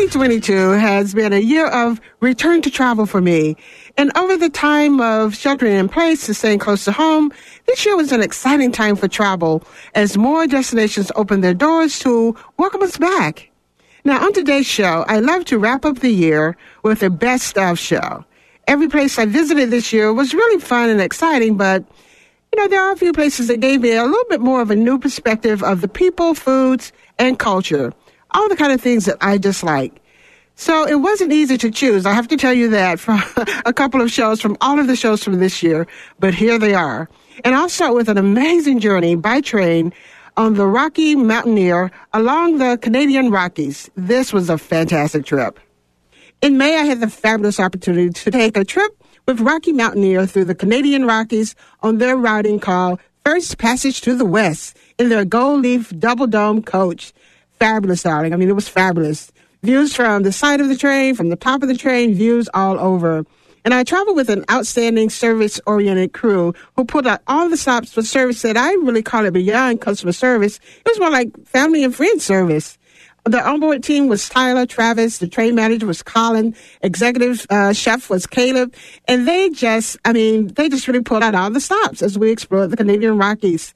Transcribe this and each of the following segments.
2022 has been a year of return to travel for me. And over the time of sheltering in place and staying close to home, this year was an exciting time for travel as more destinations opened their doors to welcome us back. Now, on today's show, I love to wrap up the year with a best of show. Every place I visited this year was really fun and exciting, but you know, there are a few places that gave me a little bit more of a new perspective of the people, foods, and culture. All the kind of things that I dislike. So it wasn't easy to choose. I have to tell you that from a couple of shows from all of the shows from this year, but here they are. And I'll start with an amazing journey by train on the Rocky Mountaineer along the Canadian Rockies. This was a fantastic trip. In May, I had the fabulous opportunity to take a trip with Rocky Mountaineer through the Canadian Rockies on their routing called First Passage to the West in their gold leaf double dome coach. Fabulous, darling. I mean, it was fabulous. Views from the side of the train, from the top of the train, views all over. And I traveled with an outstanding service oriented crew who pulled out all the stops for service that I really call it beyond customer service. It was more like family and friend service. The onboard team was Tyler, Travis, the train manager was Colin, executive uh, chef was Caleb, and they just, I mean, they just really pulled out all the stops as we explored the Canadian Rockies.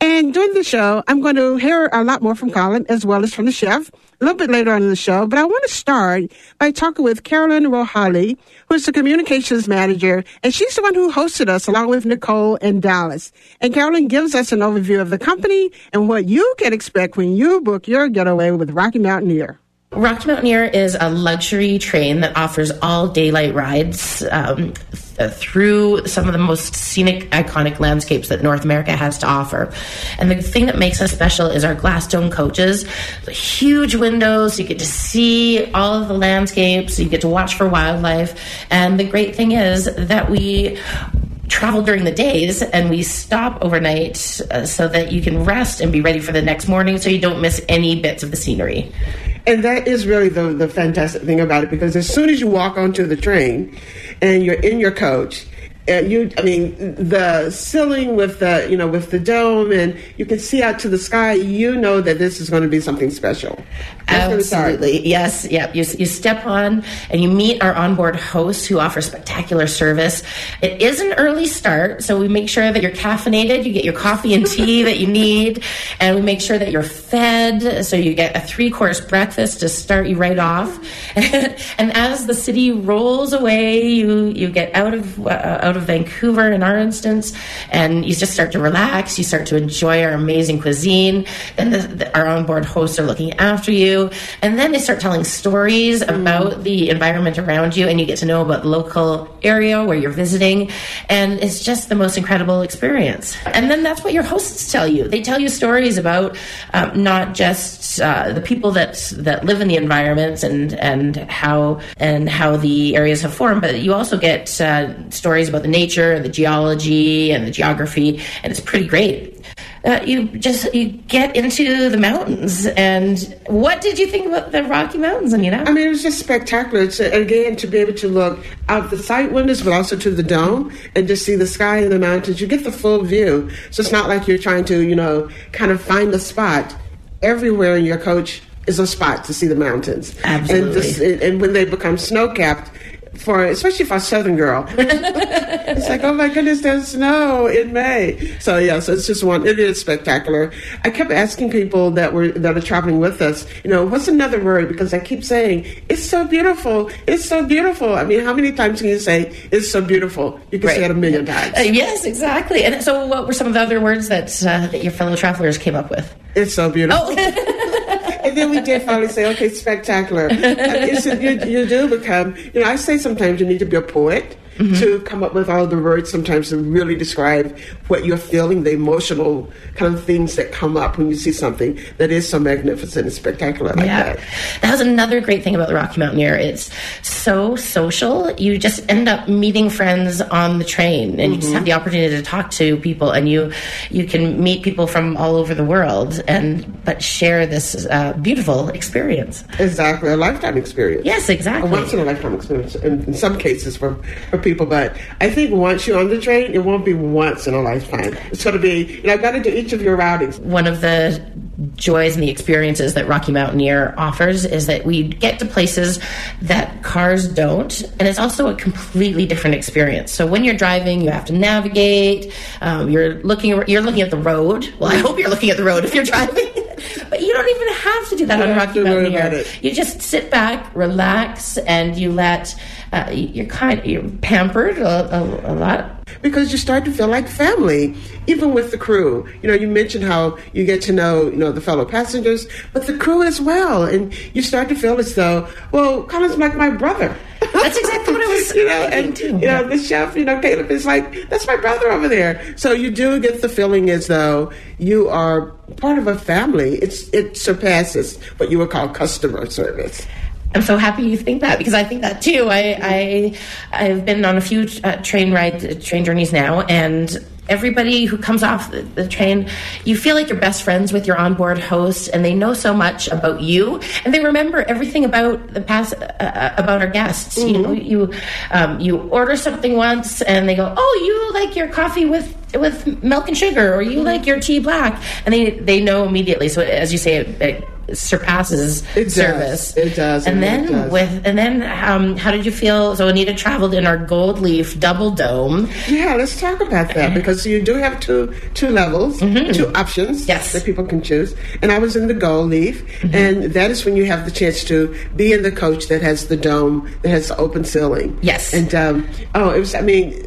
And during the show, I'm going to hear a lot more from Colin as well as from the chef a little bit later on in the show. But I want to start by talking with Carolyn Rohali, who's the communications manager, and she's the one who hosted us along with Nicole and Dallas. And Carolyn gives us an overview of the company and what you can expect when you book your getaway with Rocky Mountaineer. Rocky Mountaineer is a luxury train that offers all daylight rides um, th- through some of the most scenic, iconic landscapes that North America has to offer. And the thing that makes us special is our glass dome coaches. The huge windows, you get to see all of the landscapes, you get to watch for wildlife. And the great thing is that we travel during the days and we stop overnight uh, so that you can rest and be ready for the next morning so you don't miss any bits of the scenery. And that is really the, the fantastic thing about it because as soon as you walk onto the train and you're in your coach, you i mean the ceiling with the you know with the dome and you can see out to the sky you know that this is going to be something special. Absolutely yes yep. You, you step on and you meet our onboard hosts who offer spectacular service. It is an early start so we make sure that you're caffeinated you get your coffee and tea that you need and we make sure that you're fed so you get a three course breakfast to start you right off. And as the city rolls away you you get out of uh, out out of Vancouver in our instance, and you just start to relax. You start to enjoy our amazing cuisine. Then the, the, our onboard hosts are looking after you, and then they start telling stories mm. about the environment around you, and you get to know about the local area where you're visiting, and it's just the most incredible experience. And then that's what your hosts tell you. They tell you stories about um, not just uh, the people that that live in the environments and and how and how the areas have formed, but you also get uh, stories about the nature and the geology and the geography, and it's pretty great. Uh, you just you get into the mountains and what did you think about the rocky mountains anita? I mean it was just spectacular. To, again to be able to look out the sight windows but also to the dome and just see the sky and the mountains you get the full view. So it's not like you're trying to you know kind of find a spot. Everywhere in your coach is a spot to see the mountains. Absolutely. and, just, and when they become snow capped for especially for a southern girl. it's like, oh my goodness, there's snow in May. So yeah, so it's just one. It is spectacular. I kept asking people that were that are traveling with us, you know, what's another word? Because I keep saying it's so beautiful. It's so beautiful. I mean, how many times can you say it's so beautiful? You can right. say it a million times. Uh, yes, exactly. And so, what were some of the other words that uh, that your fellow travelers came up with? It's so beautiful. Oh. then we did finally say, okay, spectacular. I mean, you, you do become, you know, I say sometimes you need to be a poet mm-hmm. to come up with all the words sometimes to really describe what you're feeling, the emotional kind of things that come up when you see something that is so magnificent and spectacular like yeah. that. That was another great thing about the Rocky Mountaineer. It's so social. You just end up meeting friends on the train and mm-hmm. you just have mm-hmm. the opportunity to talk to people and you you can meet people from all over the world and but share this uh, beautiful experience. Exactly. A lifetime experience. Yes, exactly. A once in a lifetime experience in, in some cases for, for people, but I think once you're on the train, it won't be once in a lifetime. It's going to be, you know, I've got to do each of your routings. One of the joys and the experiences that Rocky Mountaineer offers is that we get to places that cars don't, and it's also a completely different experience. So when you're driving, you have to navigate. Um, you're looking you're looking at the road. Well, I hope you're looking at the road if you're driving. but you don't even have to do that You on Rocky Mountaineer. You just sit back, relax, and you let uh, you're kind you're pampered a, a, a lot. because you start to feel like family, even with the crew. You know, you mentioned how you get to know, you know, the fellow passengers, but the crew as well, and you start to feel as though, well, Colin's like my brother. That's exactly what I was you know, and too. you know, the chef, you know, Caleb is like, that's my brother over there. So you do get the feeling as though you are part of a family. It's it surpasses what you would call customer service. I'm so happy you think that because I think that too. I, I I've been on a few uh, train ride train journeys now, and everybody who comes off the, the train, you feel like you're best friends with your onboard host, and they know so much about you, and they remember everything about the past uh, uh, about our guests. You know, you um, you order something once, and they go, "Oh, you like your coffee with." With milk and sugar, or you like your tea black, and they they know immediately. So as you say, it, it surpasses It does. service. It does. And then does. with and then um, how did you feel? So Anita traveled in our gold leaf double dome. Yeah, let's talk about that because you do have two two levels, two options Mm-hmm. Yes. Mm-hmm. that people can choose. And I was in the gold leaf, and that is when you have the chance to be in the coach that has the dome that has the open ceiling. Yes. And um, oh, it was. I mean.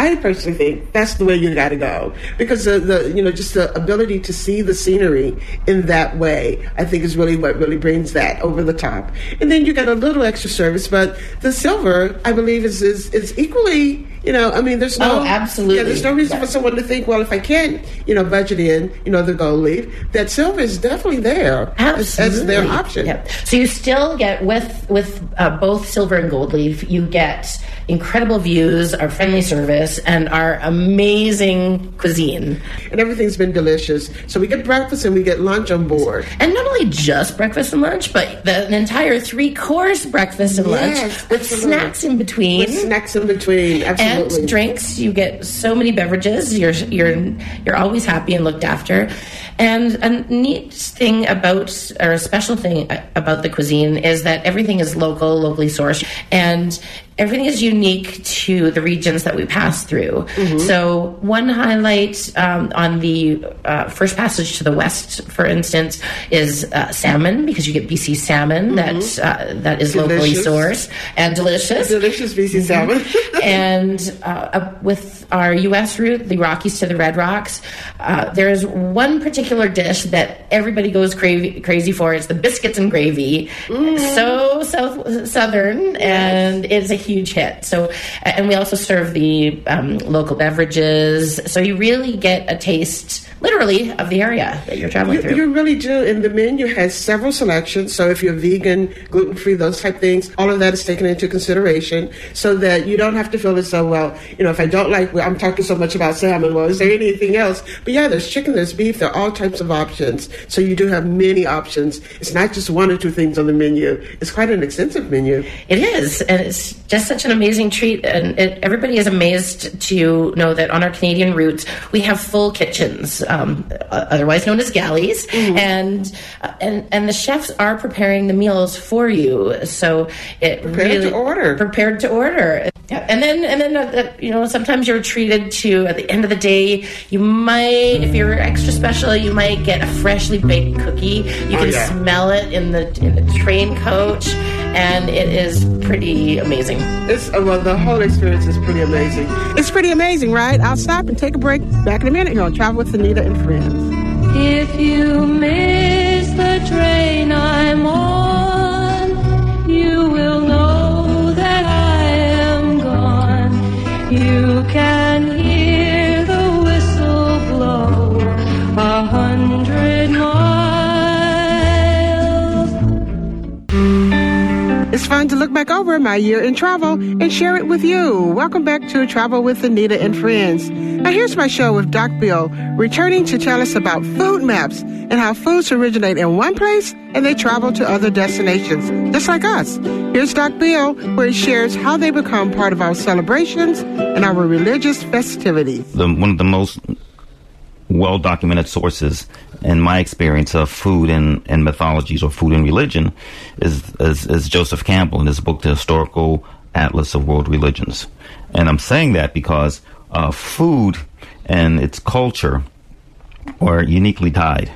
I personally think that's the way you got to go because the, the you know just the ability to see the scenery in that way I think is really what really brings that over the top. And then you get a little extra service, but the silver I believe is is, is equally you know I mean there's no Oh, absolutely. yeah, there's no reason for someone to think, well, if I can't, you know, budget in, you know, the gold leaf, that silver is definitely there as, as their option. Yep. So you still get with with uh, both silver and gold leaf. You get incredible views, our friendly service, and our amazing cuisine. And everything's been delicious. So we get breakfast and we get lunch on board. And not only just breakfast and lunch, but the, an entire three course breakfast and lunch with absolutely. snacks in between. With snacks in between, absolutely. and drinks. You get so many beverages. You're you're you're always happy and looked after. And a neat thing about, or a special thing about the cuisine is that everything is local, locally sourced, and everything is unique to the regions that we pass through. So, one highlight um, on the uh, first passage to the west, for instance, is uh, salmon because you get BC salmon that uh, that is locally sourced and delicious Delicious BC salmon. and uh, with our U.S. route, the Rockies to the Red Rocks, uh, there is one particular dish that everybody goes crazy, crazy for. It's the biscuits and gravy. So south, southern, and it's a huge hit. So, and we also serve the um, local beverages. So you really get a taste, literally, of the area that you're traveling You, through. you really do. In the menu has several selections. So if you're vegan, gluten free, those type things, all of that is taken into consideration so that you don't have to feel as though, well, you know, if I don't like, well, I'm talking so much about salmon, well, is there anything else? But yeah, there's chicken, there's beef, there are all types of options. So you do have many options. It's not just one or two things on the menu, it's quite an extensive menu. It is, and it's just such an amazing treat. And it, everybody is amazed to know that on our Canadian routes we have full kitchens, um, otherwise known as galleys, and uh, and and the chefs are preparing the meals for you. So it Prepared really to order. prepared to order. Yeah, and then and then uh, uh, you know sometimes you're treated to at the end of the day you might if you're extra special you might get a freshly baked cookie. You Oh, can yeah. smell it in the in the train coach, and it is pretty amazing. It's, uh, well, the whole experience is pretty amazing. It's pretty amazing, right? I'll stop and take a break. Back in a minute here on Travel with Anita and Friends. If you miss the train I'm on, you will know that I am gone. You can It's fun to look back over my year in travel and share it with you. Welcome back to Travel with Anita and Friends. Now here's my show with Doc Bill, returning to tell us about food maps and how foods originate in one place and they travel to other destinations, just like us. Here's Doc Bill, where he shares how they become part of our celebrations and our religious festivities. The, one of the most well documented sources in my experience of food and, and mythologies or food and religion is, is, is Joseph Campbell in his book, The Historical Atlas of World Religions. And I'm saying that because uh, food and its culture are uniquely tied.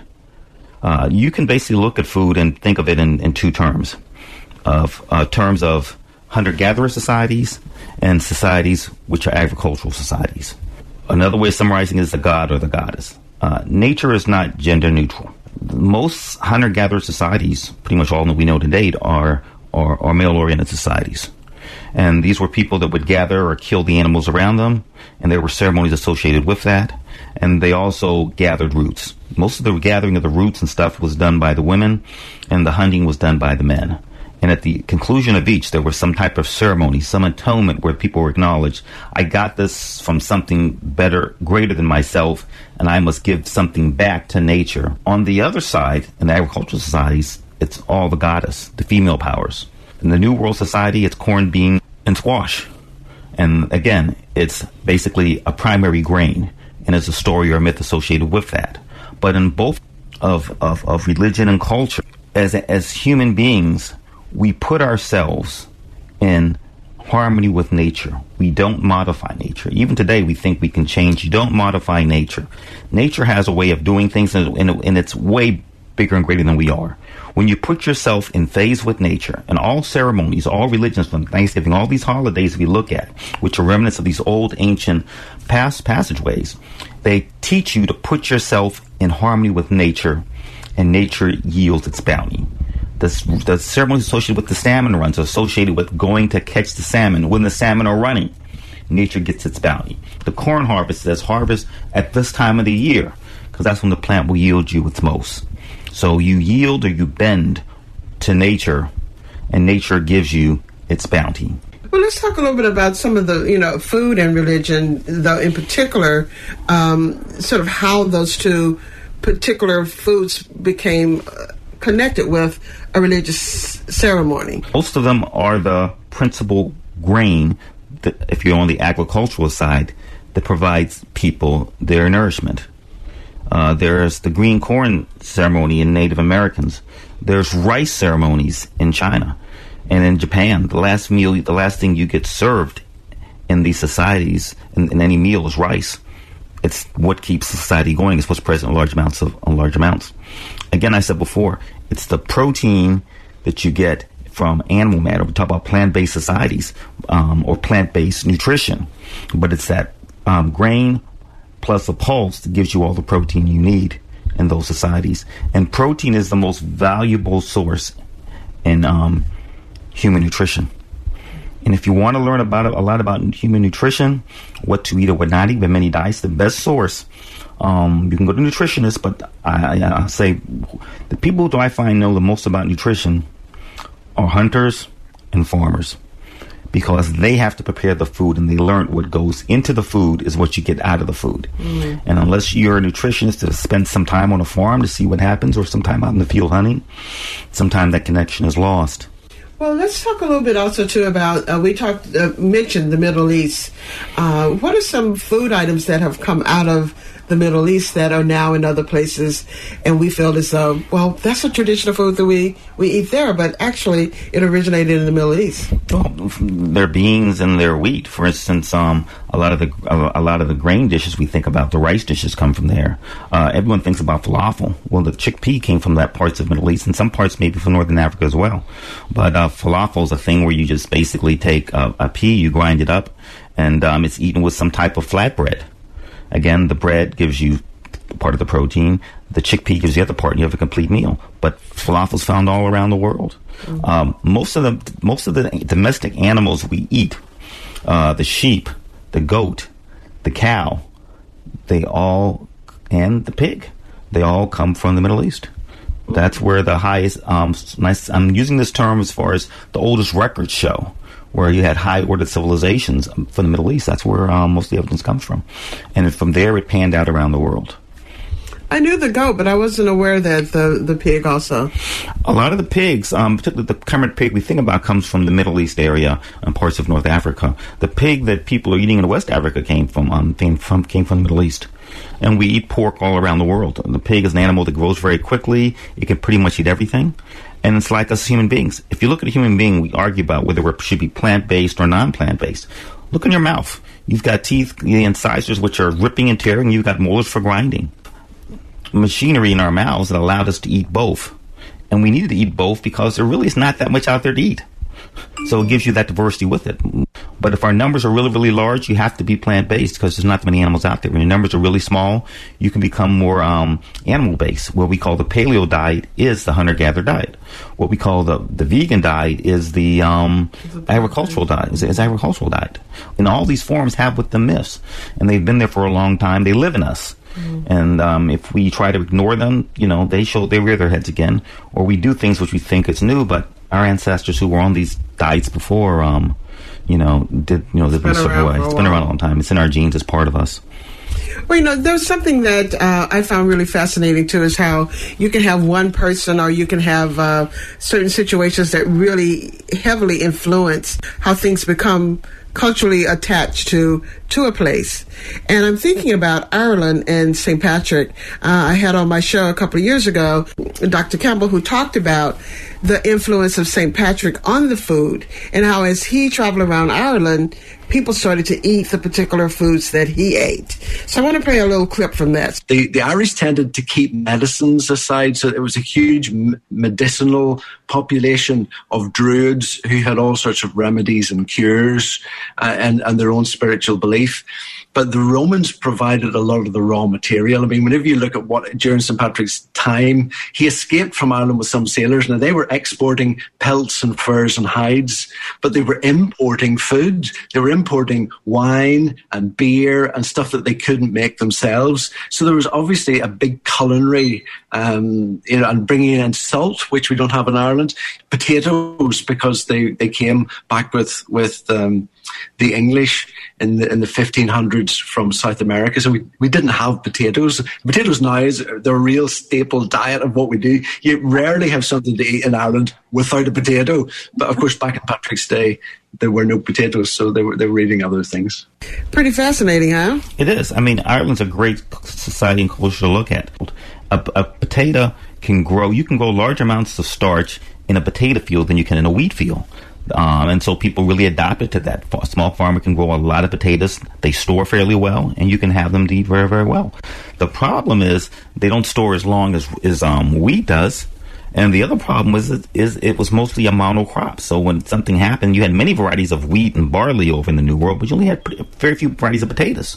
Uh, you can basically look at food and think of it in, in two terms of uh, terms of hunter-gatherer societies and societies which are agricultural societies. Another way of summarizing is the god or the goddess. Uh, nature is not gender neutral. Most hunter-gatherer societies, pretty much all that we know to date, are are, are male-oriented societies. And these were people that would gather or kill the animals around them, and there were ceremonies associated with that. And they also gathered roots. Most of the gathering of the roots and stuff was done by the women, and the hunting was done by the men. And at the conclusion of each, there was some type of ceremony, some atonement where people were acknowledged, I got this from something better, greater than myself, and I must give something back to nature. On the other side, in the agricultural societies, it's all the goddess, the female powers. In the New World Society, it's corn, bean, and squash. And again, it's basically a primary grain, and it's a story or a myth associated with that. But in both of, of, of religion and culture, as, as human beings, we put ourselves in harmony with nature. We don't modify nature. Even today, we think we can change. You don't modify nature. Nature has a way of doing things, and, it's way bigger and greater than we are. When you put yourself in phase with nature, and all ceremonies, all religions, from Thanksgiving, all these holidays we look at, which are remnants of these old ancient past passageways, they teach you to put yourself in harmony with nature, and nature yields its bounty. The, the ceremonies associated with the salmon runs are associated with going to catch the salmon when the salmon are running. Nature gets its bounty. The corn harvest says harvest at this time of the year because that's when the plant will yield you its most. So you yield or you bend to nature, and nature gives you its bounty. Well, let's talk a little bit about some of the, you know, food and religion, though, in particular, um, sort of how those two particular foods became uh, connected with a religious ceremony. Most of them are the principal grain, that, if you're on the agricultural side, that provides people their nourishment. Uh, there's the green corn ceremony in Native Americans. There's rice ceremonies in China and in Japan. The last meal, the last thing you get served in these societies in, in any meal is rice. It's what keeps society going. It's what's present in large amounts of large amounts. Again, I said before, it's the protein that you get from animal matter. We talk about plant-based societies um, or plant-based nutrition, but it's that um, grain plus a pulse that gives you all the protein you need in those societies. And protein is the most valuable source in um, human nutrition. And if you want to learn about a lot about human nutrition, what to eat or what not eat, but many diets, the best source um, you can go to nutritionists, but I, I, I say the people who I find know the most about nutrition are hunters and farmers because they have to prepare the food and they learn what goes into the food is what you get out of the food. Mm. And unless you're a nutritionist to spend some time on a farm to see what happens or some time out in the field hunting, sometimes that connection is lost. Well, let's talk a little bit also too about uh, we talked uh, mentioned the Middle East. Uh, what are some food items that have come out of the Middle East that are now in other places, and we feel as though, well, that's a traditional food that we, we eat there, but actually it originated in the Middle East. Well, their beans and their wheat, for instance, um, a lot of the a lot of the grain dishes we think about, the rice dishes come from there. Uh, everyone thinks about falafel. Well, the chickpea came from that parts of Middle East, and some parts maybe from Northern Africa as well. But uh, falafel is a thing where you just basically take a, a pea, you grind it up, and um, it's eaten with some type of flatbread. Again, the bread gives you part of the protein. The chickpea gives you the other part, and you have a complete meal. But falafel is found all around the world. Mm-hmm. Um, most of the most of the domestic animals we eat, uh, the sheep, the goat, the cow, they all and the pig, they all come from the Middle East. That's where the highest. Um, nice. I'm using this term as far as the oldest records show, where you had high ordered civilizations from the Middle East. That's where um, most of the evidence comes from, and from there it panned out around the world. I knew the goat, but I wasn't aware that the the pig also. A lot of the pigs, um, particularly the current pig we think about, comes from the Middle East area and parts of North Africa. The pig that people are eating in West Africa came from um, came from came from the Middle East. And we eat pork all around the world. The pig is an animal that grows very quickly. It can pretty much eat everything. And it's like us human beings. If you look at a human being, we argue about whether it should be plant based or non plant based. Look in your mouth. You've got teeth, the incisors, which are ripping and tearing. You've got molars for grinding machinery in our mouths that allowed us to eat both. And we needed to eat both because there really is not that much out there to eat. So it gives you that diversity with it. But if our numbers are really, really large, you have to be plant based because there's not that many animals out there. When your numbers are really small, you can become more um, animal based. What we call the paleo diet is the hunter gatherer diet. What we call the, the vegan diet is the um, agricultural diet. Is, is agricultural diet. And all these forms have with them myths, and they've been there for a long time. They live in us. Mm-hmm. And um, if we try to ignore them, you know, they show they rear their heads again, or we do things which we think is new, but our ancestors who were on these diets before, um, you know, did you know they've been certain way. It's been around a long time. It's in our genes. It's part of us. Well, you know, there's something that uh, I found really fascinating too is how you can have one person or you can have uh, certain situations that really heavily influence how things become culturally attached to to a place. And I'm thinking about Ireland and St. Patrick. Uh, I had on my show a couple of years ago Dr. Campbell who talked about the influence of St. Patrick on the food and how as he traveled around Ireland, people started to eat the particular foods that he ate. So I want to play a little clip from that. The, the Irish tended to keep medicines aside, so there was a huge medicinal population of druids who had all sorts of remedies and cures uh, and, and their own spiritual belief. But the Romans provided a lot of the raw material. I mean, whenever you look at what during St. Patrick's time, he escaped from Ireland with some sailors. Now they were exporting pelts and furs and hides, but they were importing food. They were importing wine and beer and stuff that they couldn't make themselves. So there was obviously a big culinary, um, you know, and bringing in salt, which we don't have in Ireland, potatoes because they, they came back with, with, um, the English in the in the 1500s from South America. So we, we didn't have potatoes. Potatoes now is the real staple diet of what we do. You rarely have something to eat in Ireland without a potato. But of course, back in Patrick's Day, there were no potatoes, so they were they were eating other things. Pretty fascinating, huh? It is. I mean, Ireland's a great society and culture to look at. A, a potato can grow. You can grow large amounts of starch in a potato field than you can in a wheat field. Um, and so people really adapted to that. Small farmer can grow a lot of potatoes. They store fairly well, and you can have them eat very, very well. The problem is they don't store as long as, as um, wheat does. And the other problem was is it was mostly a monocrop. So when something happened, you had many varieties of wheat and barley over in the New World, but you only had very few varieties of potatoes.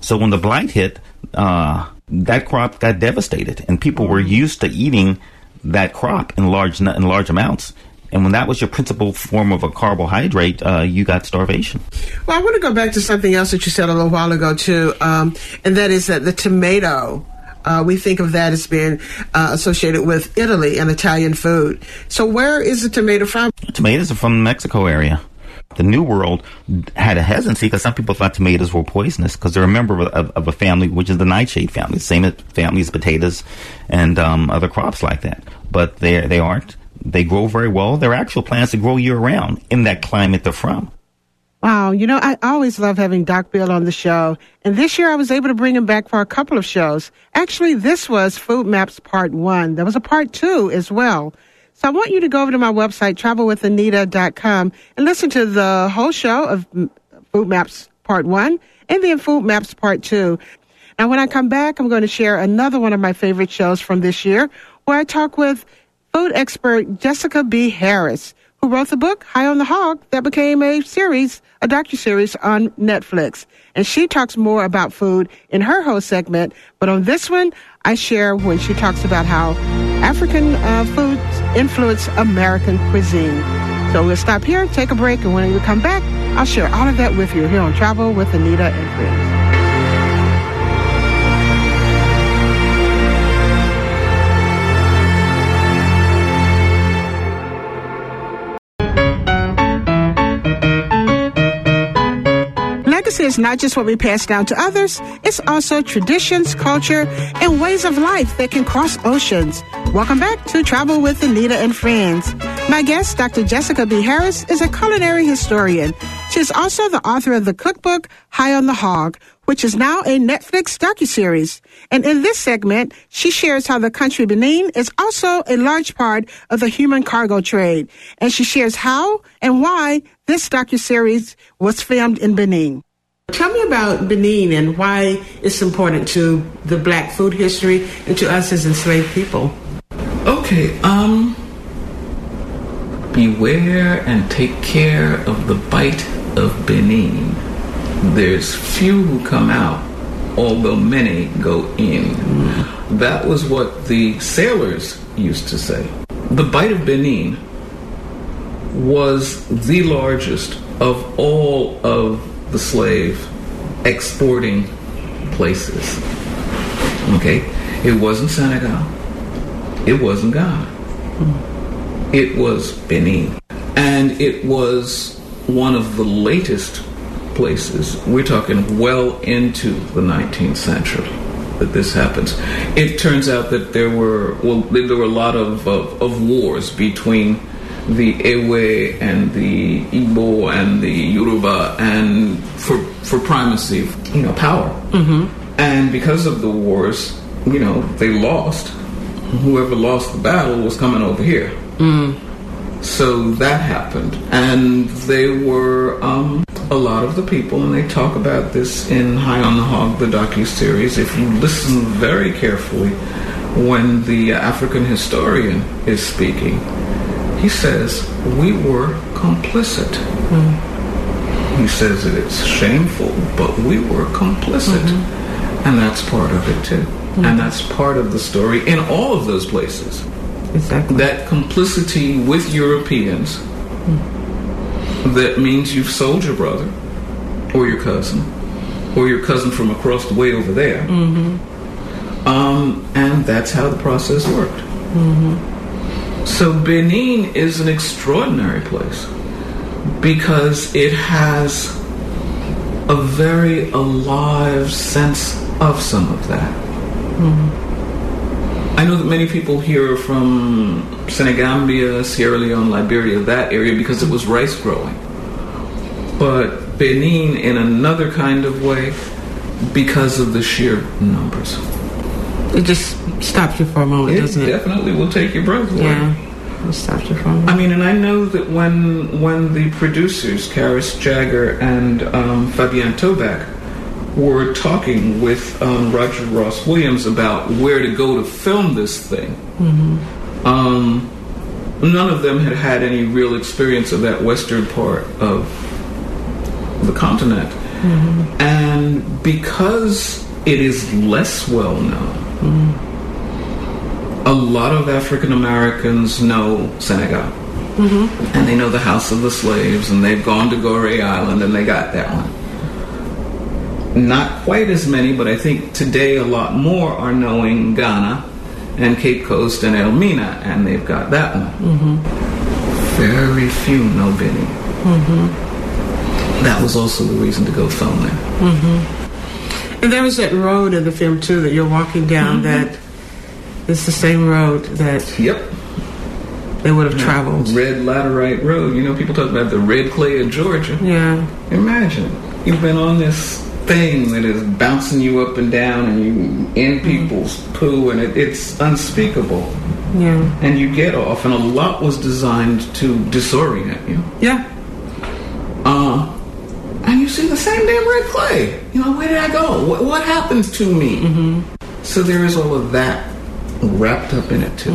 So when the blight hit, uh, that crop got devastated, and people were used to eating that crop in large in large amounts. And when that was your principal form of a carbohydrate, uh, you got starvation. Well, I want to go back to something else that you said a little while ago, too, um, and that is that the tomato. Uh, we think of that as being uh, associated with Italy and Italian food. So, where is the tomato from? Tomatoes are from the Mexico area. The New World had a hesitancy because some people thought tomatoes were poisonous because they're a member of, of, a family, which is the nightshade family, same family as potatoes and um, other crops like that. But they they aren't. They grow very well. They're actual plants that grow year round in that climate they're from. Wow, you know, I always love having Doc Bill on the show. And this year I was able to bring him back for a couple of shows. Actually, this was Food Maps Part 1. There was a Part 2 as well. So I want you to go over to my website, travelwithanita.com, and listen to the whole show of Food Maps Part 1 and then Food Maps Part 2. Now, when I come back, I'm going to share another one of my favorite shows from this year where I talk with food expert Jessica B. Harris, who wrote the book High on the Hog that became a series, a docu-series on Netflix. And she talks more about food in her whole segment. But on this one, I share when she talks about how African uh, foods influence American cuisine. So we'll stop here, take a break, and when we come back, I'll share all of that with you here on Travel with Anita and Friends. Legacy is not just what we pass down to others, it's also traditions, culture, and ways of life that can cross oceans. Welcome back to Travel with Anita and Friends. My guest, Dr. Jessica B. Harris, is a culinary historian. She is also the author of the cookbook High on the Hog, which is now a Netflix docuseries. And in this segment, she shares how the country Benin is also a large part of the human cargo trade. And she shares how and why this docuseries was filmed in Benin. Tell me about Benin and why it's important to the black food history and to us as enslaved people. Okay, um, beware and take care of the Bight of Benin. There's few who come out, although many go in. That was what the sailors used to say. The Bight of Benin was the largest of all of the slave exporting places. Okay? It wasn't Senegal. It wasn't Ghana. It was Benin. And it was one of the latest places. We're talking well into the 19th century that this happens. It turns out that there were well there were a lot of, of, of wars between the Ewe and the Igbo and the Yoruba and for for primacy, you know, power. And because of the wars, you know, they lost. Whoever lost the battle was coming over here. So that happened, and they were um, a lot of the people, and they talk about this in High on the Hog, the docu series. If you listen very carefully, when the African historian is speaking, he says we were complicit. Hmm. He says that it's shameful, but we were complicit, mm-hmm. and that's part of it too, mm-hmm. and that's part of the story in all of those places. Exactly. that complicity with Europeans hmm. that means you've sold your brother or your cousin or your cousin from across the way over there. Mm-hmm. Um, and that's how the process worked. So Benin is an extraordinary place because it has a very alive sense of some of that. Mm-hmm. I know that many people here are from Senegambia, Sierra Leone, Liberia, that area because it was rice growing. But Benin in another kind of way because of the sheer numbers. It just stops you for a moment, It doesn't it? definitely will take your breath away. Yeah. It stops you for a moment. I mean, and I know that when when the producers, Karis Jagger and um, Fabienne Toback, were talking with um, Roger Ross Williams about where to go to film this thing, um, none of them had had any real experience of that western part of the continent. And because it is less well known, a lot of African Americans know Senegal. Mm-hmm. And they know the House of the Slaves, and they've gone to Goree Island, and they got that one. Not quite as many, but I think today a lot more are knowing Ghana and Cape Coast and Elmina, and they've got that one. Mm-hmm. Very few know Benin. Mm-hmm. That was also the reason to go film there. And there was that road in the film too that you're walking down mm-hmm. that it's the same road that Yep. they would have traveled. Red Laterite Road. You know, people talk about the red clay of Georgia. Yeah. Imagine you've been on this thing that is bouncing you up and down, and you in mm-hmm. people's poo, and it, it's unspeakable. Yeah. And you get off, and a lot was designed to disorient you. Yeah. Uh, and you see the same damn red clay. You know, where did I go? What, what happened to me? So there is all of that wrapped up in it too.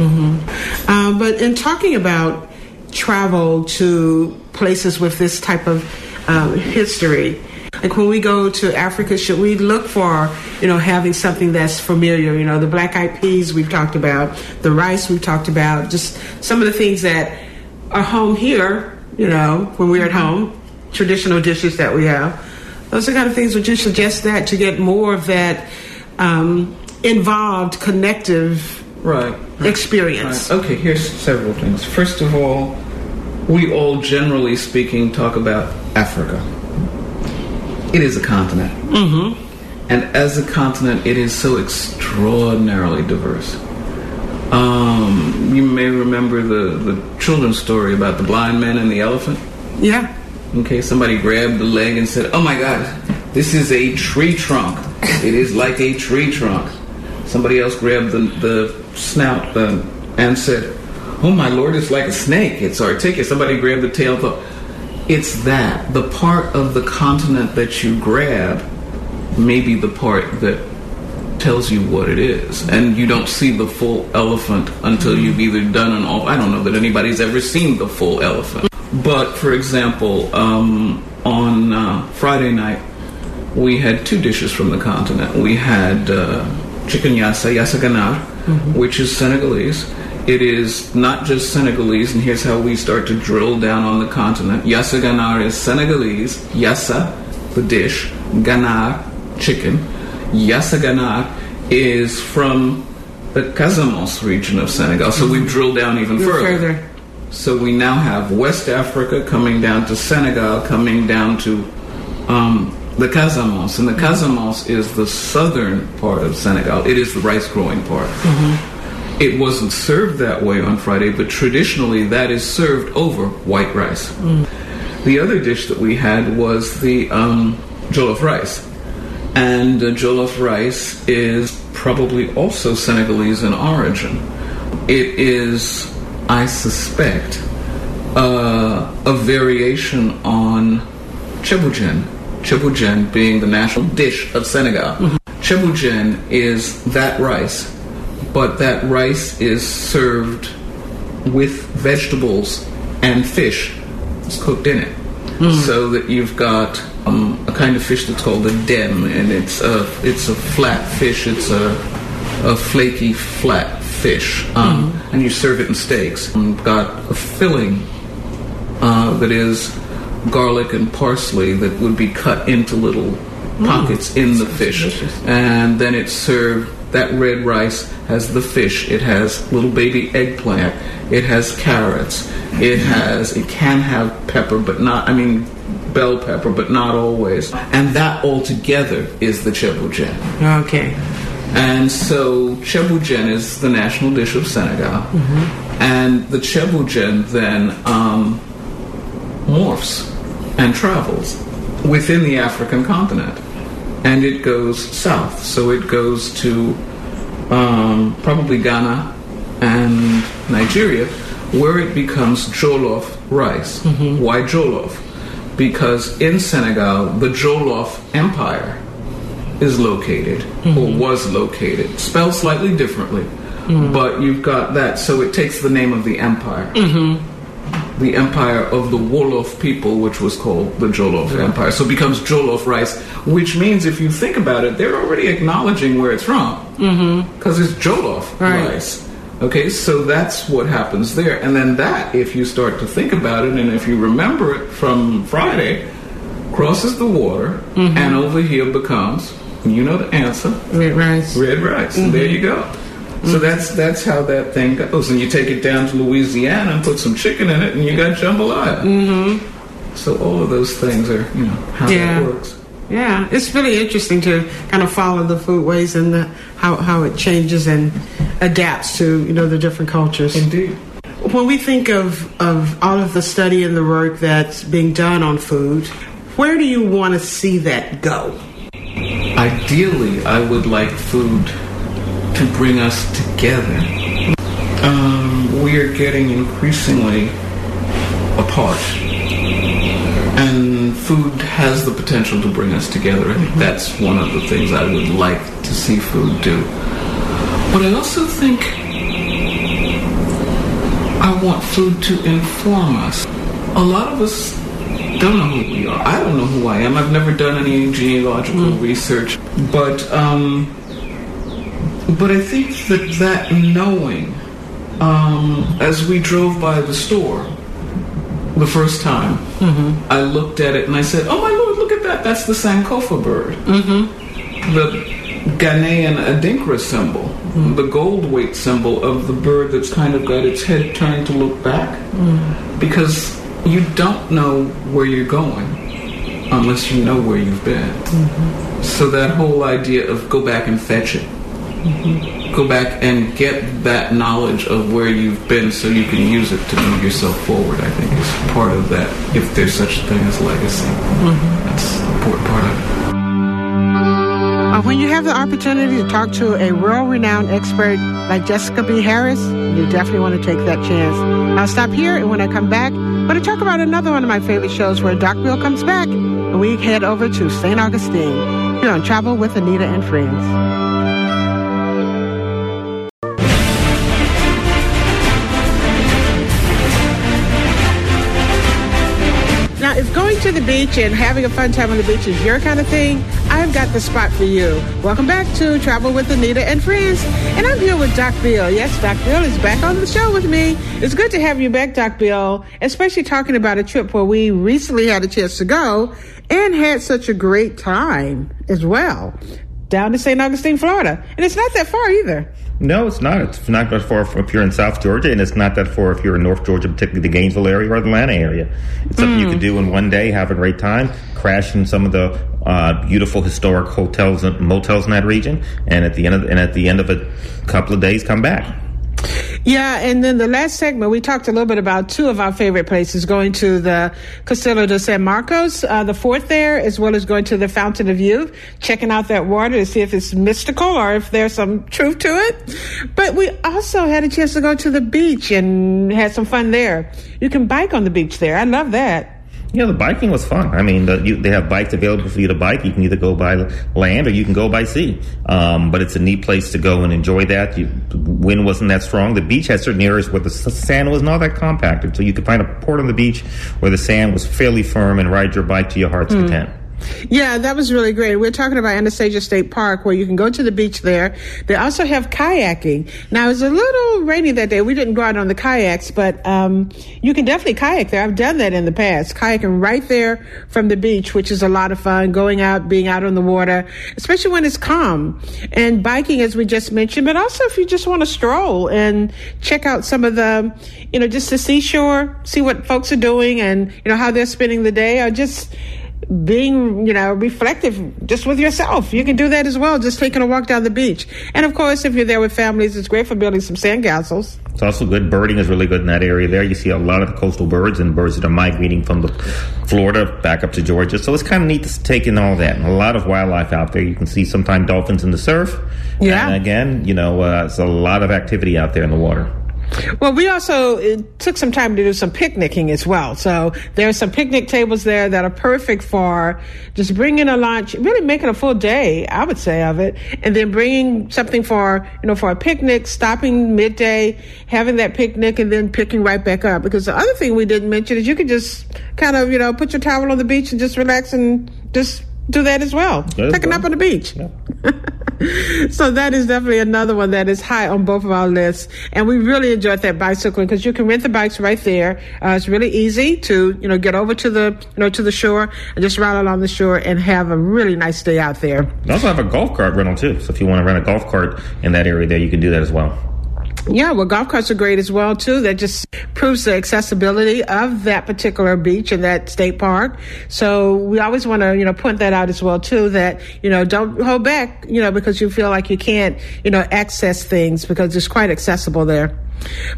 Um, but in talking about travel to places with this type of um, history, like when we go to Africa, should we look for, you know, having something that's familiar? You know, the black eyed peas we've talked about, the rice we've talked about, just some of the things that are home here, you know, when we're at home, traditional dishes that we have. Those are the kind of things would you suggest that to get more of that um, involved, connective Right. experience? Right. Okay, here's several things. First of all, we all generally speaking talk about Africa. it is a continent. Mm-hmm. And as a continent, it is so extraordinarily diverse. Um, you may remember the, the children's story about the blind man and the elephant. Yeah. Okay, somebody grabbed the leg and said, Oh my God, this is a tree trunk. It is like a tree trunk. Somebody else grabbed the, the snout uh, and said, Oh my Lord, it's like a snake. It's articulate. Somebody grabbed the tail. Thought, it's that. The part of the continent that you grab may be the part that tells you what it is. And you don't see the full elephant until you've either done an all. I don't know that anybody's ever seen the full elephant. But for example, um, on uh, Friday night, we had two dishes from the continent. We had uh, chicken yassa, yassa ganar, which is Senegalese. It is not just Senegalese, and here's how we start to drill down on the continent. Yassa ganar is Senegalese, yassa, the dish, ganar, chicken. Yassa ganar is from the Casamance region of Senegal, so we've drilled down even further. further. So we now have West Africa coming down to Senegal, coming down to um, the Casamance. And the Casamance is the southern part of Senegal. It is the rice growing part. It wasn't served that way on Friday, but traditionally that is served over white rice. The other dish that we had was the um, jollof rice. And uh, jollof rice is probably also Senegalese in origin. It is, I suspect, uh, a variation on chebujen. Chebujen being the national dish of Senegal. Chebujen is that rice, but that rice is served with vegetables and fish It's cooked in it. So that you've got um, a kind of fish that's called a dem, and it's a it's a flat fish. It's a a flaky flat fish, um, and you serve it in steaks. You've got a filling uh, that is garlic and parsley that would be cut into little pockets in the fish, and then it's served. That red rice has the fish. It has little baby eggplant. It has carrots. It has. It can have pepper, but not. I mean, bell pepper, but not always. And that all together is the chebujen. Okay. And so chebujen is the national dish of Senegal. And the chebujen then um, morphs and travels within the African continent. And it goes south. So it goes to um, probably Ghana and Nigeria, where it becomes jollof rice. Why jollof? Because in Senegal, the Jollof Empire is located or mm-hmm. was located, spelled slightly differently, mm-hmm. but you've got that. So it takes the name of the empire, mm-hmm. the empire of the Wolof people, which was called the Jollof Empire. So it becomes Jolof rice, which means if you think about it, they're already acknowledging where it's from because it's Jolof Right. rice. Okay, so that's what happens there. And then that, if you start to think about it, and if you remember it from Friday, crosses the water, and over here becomes, you know the answer, Red rice. red rice. There you go. So that's that's how that thing goes. And you take it down to Louisiana and put some chicken in it, and you got jambalaya. Mm-hmm. So all of those things are, you know, how Yeah. that works. Yeah, it's really interesting to kind of follow the foodways and the, how, how it changes and adapts to you know the different cultures. Indeed. When we think of, of all of the study and the work that's being done on food, where do you want to see that go? Ideally, I would like food to bring us together. Um, we are getting increasingly apart. And food has the potential to bring us together. I think that's one of the things I would like to see food do. But I also think I want food to inform us. A lot of us don't know who we are. I don't know who I am. I've never done any genealogical research, but um, but I think that that knowing, um, as we drove by the store the first time, I looked at it and I said, "Oh my lord, look at that! That's the Sankofa bird, mm-hmm. the Ghanaian adinkra symbol, the gold weight symbol of the bird that's kind of got its head turned to look back, because." You don't know where you're going unless you know where you've been. Mm-hmm. So that whole idea of go back and fetch it. Mm-hmm. Go back and get that knowledge of where you've been so you can use it to move yourself forward, I think is part of that, if there's such a thing as legacy. Mm-hmm. That's an important part of it. Uh, when you have the opportunity to talk to a world-renowned expert like Jessica B. Harris, you definitely want to take that chance. I'll stop here, and when I come back, Going to talk about another one of my favorite shows where Doc Bill comes back, and we head over to St. Augustine. Here on Travel with Anita and Friends. Now, if going to the beach and having a fun time on the beach is your kind of thing, I've got the spot for you. Welcome back to Travel with Anita and Friends. And I'm here with Doc Bill. Yes, Doc Bill is back on the show with me. It's good to have you back, Doc Bill, especially talking about a trip where we recently had a chance to go and had such a great time as well down to St. Augustine, Florida. And it's not that far either. No, it's not. It's not that far if you're in South Georgia, and it's not that far if you're in North Georgia, particularly the Gainesville area or the Atlanta area. It's something you can do in one day, have a great time, crash in some of the uh, beautiful historic hotels and motels in that region, and at the end of and at the end of a couple of days, come back. Yeah, and then the last segment, we talked a little bit about two of our favorite places, going to the Castillo de San Marcos, uh, the fort there, as well as going to the Fountain of Youth, checking out that water to see if it's mystical or if there's some truth to it. But we also had a chance to go to the beach and had some fun there. You can bike on the beach there. I love that. Yeah, the biking was fun. I mean, the, you, they have bikes available for you to bike. You can either go by land or you can go by sea. Um, but it's a neat place to go and enjoy that. You, the wind wasn't that strong. The beach had certain areas where the sand was not that compacted, so you could find a port on the beach where the sand was fairly firm and ride your bike to your heart's content. Yeah, that was really great. We're talking about Anastasia State Park where you can go to the beach there. They also have kayaking. Now, it was a little rainy that day. We didn't go out on the kayaks, but um, you can definitely kayak there. I've done that in the past, kayaking right there from the beach, which is a lot of fun, going out, being out on the water, especially when it's calm. And biking, as we just mentioned, but also if you just want to stroll and check out some of the, you know, just the seashore, see what folks are doing and, you know, how they're spending the day, or just being, you know, reflective just with yourself. You can do that as well, just taking a walk down the beach. And of course, if you're there with families, it's great for building some sandcastles. It's also good. Birding is really good in that area there. You see a lot of the coastal birds and birds that are migrating from the Florida back up to Georgia. So it's kind of neat to take in all that. And a lot of wildlife out there. You can see sometimes dolphins in the surf. Yeah. And again, you know, uh, it's a lot of activity out there in the water. Well, we also took some time to do some picnicking as well. So there are some picnic tables there that are perfect for just bringing a lunch, really making a full day, I would say, of it, and then bringing something for you know for a picnic, stopping midday, having that picnic, and then picking right back up. Because the other thing we didn't mention is you could just kind of you know put your towel on the beach and just relax and just do that as well. That Take a nap on the beach. Yeah. so that is definitely another one that is high on both of our lists. And we really enjoyed that bicycling because you can rent the bikes right there. Uh, it's really easy to, you know, get over to the, you know, to the shore and just ride along the shore and have a really nice day out there. They also have a golf cart rental too. So if you want to rent a golf cart in that area there, you can do that as well. Yeah, well, golf carts are great as well too. That just proves the accessibility of that particular beach and that state park. So we always want to, you know, point that out as well too. That you know, don't hold back, you know, because you feel like you can't, you know, access things because it's quite accessible there.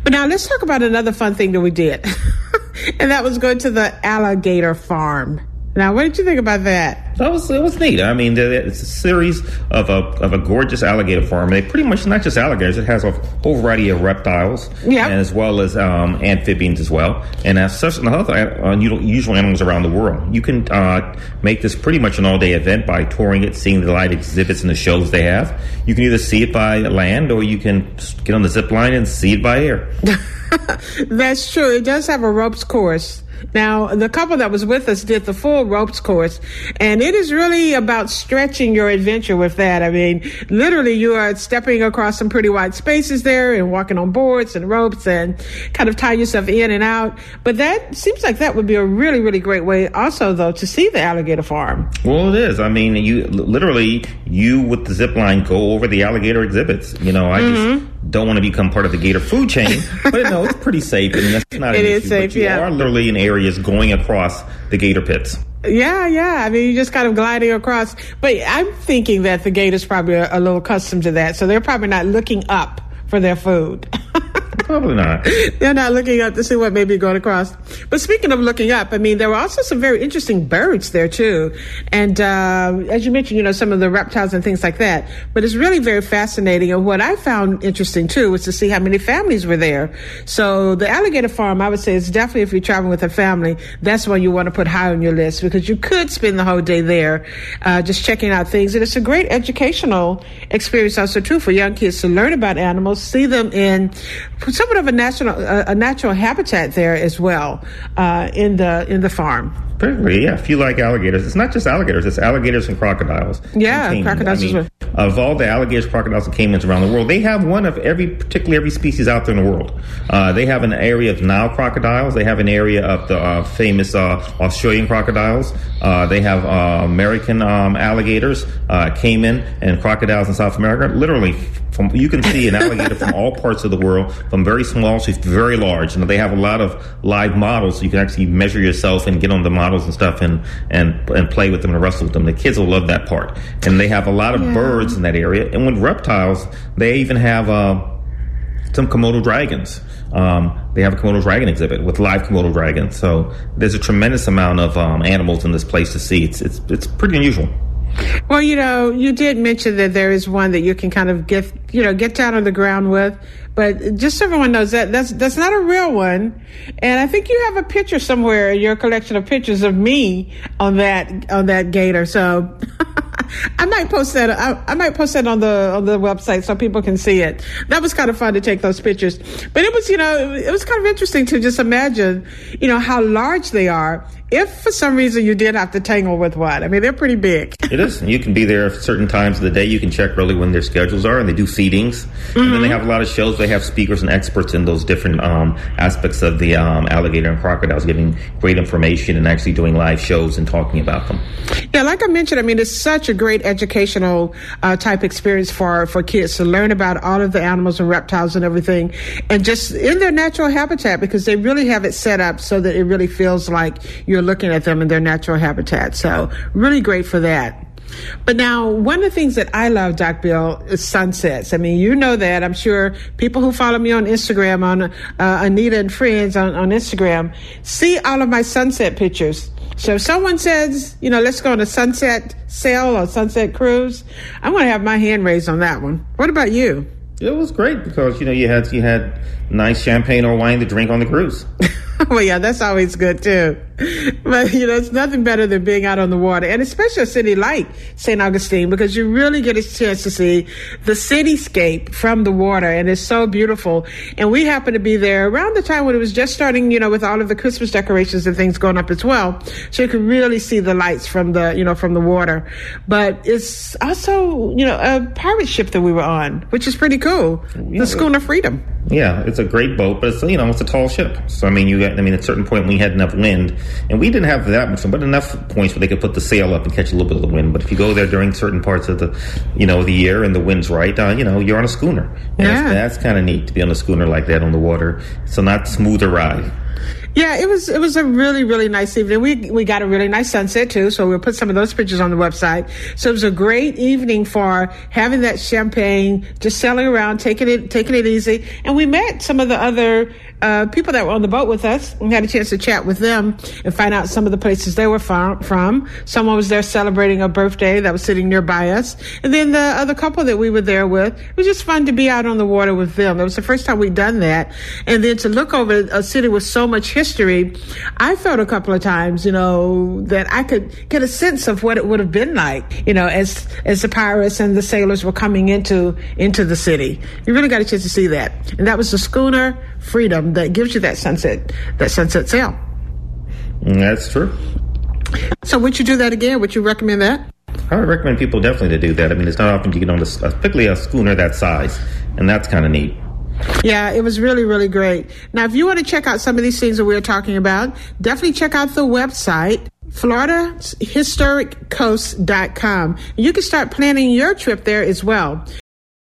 But now let's talk about another fun thing that we did, and that was going to the alligator farm. Now, what did you think about that? That was it was neat. I mean, it's a series of a of a gorgeous alligator farm. They pretty much not just alligators. It has a whole variety of reptiles, Yeah. as well as um, amphibians as well, and as such and other uh, unusual animals around the world. You can uh, make this pretty much an all day event by touring it, seeing the live exhibits and the shows they have. You can either see it by land or you can get on the zip line and see it by air. That's true. It does have a ropes course. Now, the couple that was with us did the full ropes course, and it is really about stretching your adventure with that. I mean, literally, you are stepping across some pretty wide spaces there and walking on boards and ropes and kind of tie yourself in and out. But that seems like that would be a really, really great way also, though, to see the alligator farm. Well, it is. I mean, you literally you with the zip line go over the alligator exhibits. You know, I Mm-hmm. just don't want to become part of the gator food chain, but no, it's pretty safe, and that's not. It an is issue, safe, But you yeah. are literally in areas going across the gator pits. Yeah, yeah. I mean, you just kind of gliding across. But I'm thinking that the gate is probably a little accustomed to that, so they're probably not looking up for their food. Probably not. They're not looking up to see what may be going across. But speaking of looking up, I mean, there were also some very interesting birds there too. And uh, as you mentioned, you know, some of the reptiles and things like that. But it's really very fascinating. And what I found interesting too was to see how many families were there. So the alligator farm, I would say, is definitely if you're traveling with a family, that's one you want to put high on your list because you could spend the whole day there uh, just checking out things. And it's a great educational experience also too for young kids to learn about animals, see them in somewhat of a national uh, a natural habitat there as well uh, in the in the farm. Apparently, yeah. If you like alligators, it's not just alligators; it's alligators and crocodiles. Yeah, and crocodiles I mean. Of all the alligators, crocodiles, and caimans around the world, they have one of every, particularly every species out there in the world. Uh, they have an area of Nile crocodiles. They have an area of the uh, famous uh, Australian crocodiles. Uh, they have uh, American um, alligators, uh, caiman, and crocodiles in South America. Literally, from you can see an alligator from all parts of the world, from very small to very large. And they have a lot of live models, so you can actually measure yourself and get on the models and stuff, and and and play with them and wrestle with them. The kids will love that part. And they have a lot of birds in that area. And with reptiles, they even have. Uh, some Komodo dragons. Um, they have a Komodo dragon exhibit with live Komodo dragons. So there's a tremendous amount of um, animals in this place to see. It's it's it's pretty unusual. Well, you know, you did mention that there is one that you can kind of get, you know, get down on the ground with, but just so everyone knows that that's that's not a real one. And I think you have a picture somewhere in your collection of pictures of me on that on that gator. So I might post that. I, I might post that on the on the website so people can see it. That was kind of fun to take those pictures. But it was, you know, it was kind of interesting to just imagine, you know, how large they are. If for some reason you did have to tangle with one, I mean, they're pretty big. It is. You can be there at certain times of the day. You can check really when their schedules are, and they do feedings. And then they have a lot of shows. They have speakers and experts in those different um, aspects of the um, alligator and crocodiles, giving great information and actually doing live shows and talking about them. Yeah, like I mentioned, I mean, it's such a great educational uh, type experience for for kids to learn about all of the animals and reptiles and everything, and just in their natural habitat because they really have it set up so that it really feels like you're looking at them in their natural habitat. So, really great for that. But now, one of the things that I love, Doc Bill, is sunsets. I mean, you know that. I'm sure people who follow me on Instagram, on uh, Anita and Friends on, on Instagram, see all of my sunset pictures. So if someone says, you know, let's go on a sunset sail or sunset cruise, I'm going to have my hand raised on that one. What about you? It was great because you know you had you had nice champagne or wine to drink on the cruise. well, yeah, that's always good too. But you know, it's nothing better than being out on the water, and especially a city like St. Augustine, because you really get a chance to see the cityscape from the water, and it's so beautiful. And we happened to be there around the time when it was just starting, you know, with all of the Christmas decorations and things going up as well, so you could really see the lights from the, you know, from the water. But it's also, you know, a pirate ship that we were on, which is pretty cool. The Schooner Freedom. Yeah, it's a great boat, but it's you know it's a tall ship. So I mean, you got I mean at a certain point we had enough wind, and we didn't have that much, but enough points where they could put the sail up and catch a little bit of the wind. But if you go there during certain parts of the, you know, the year and the wind's right, uh, you know, you're on a schooner. And Yeah. that's, that's kind of neat to be on a schooner like that on the water. So not smoother ride. Yeah, it was it was a really really nice evening. We we got a really nice sunset too, so we'll put some of those pictures on the website. So it was a great evening for having that champagne, just sailing around, taking it taking it easy, and we met some of the other uh, people that were on the boat with us. We had a chance to chat with them and find out some of the places they were from. Someone was there celebrating a birthday that was sitting nearby us, and then the other couple that we were there with. It was just fun to be out on the water with them. It was the first time we'd done that, and then to look over a city with so much history. I felt a couple of times, you know, that I could get a sense of what it would have been like, you know, as as the pirates and the sailors were coming into into the city. You really got a chance to see that, and that was the schooner Freedom that gives you that sunset that sunset sail. That's true. So would you do that again? Would you recommend that? I would recommend people definitely to do that. I mean, it's not often you get on, a, particularly a schooner that size, and that's kind of neat. Yeah, it was really, really great. Now, if you want to check out some of these things that we are talking about, definitely check out the website, FloridaHistoricCoast.com. You can start planning your trip there as well.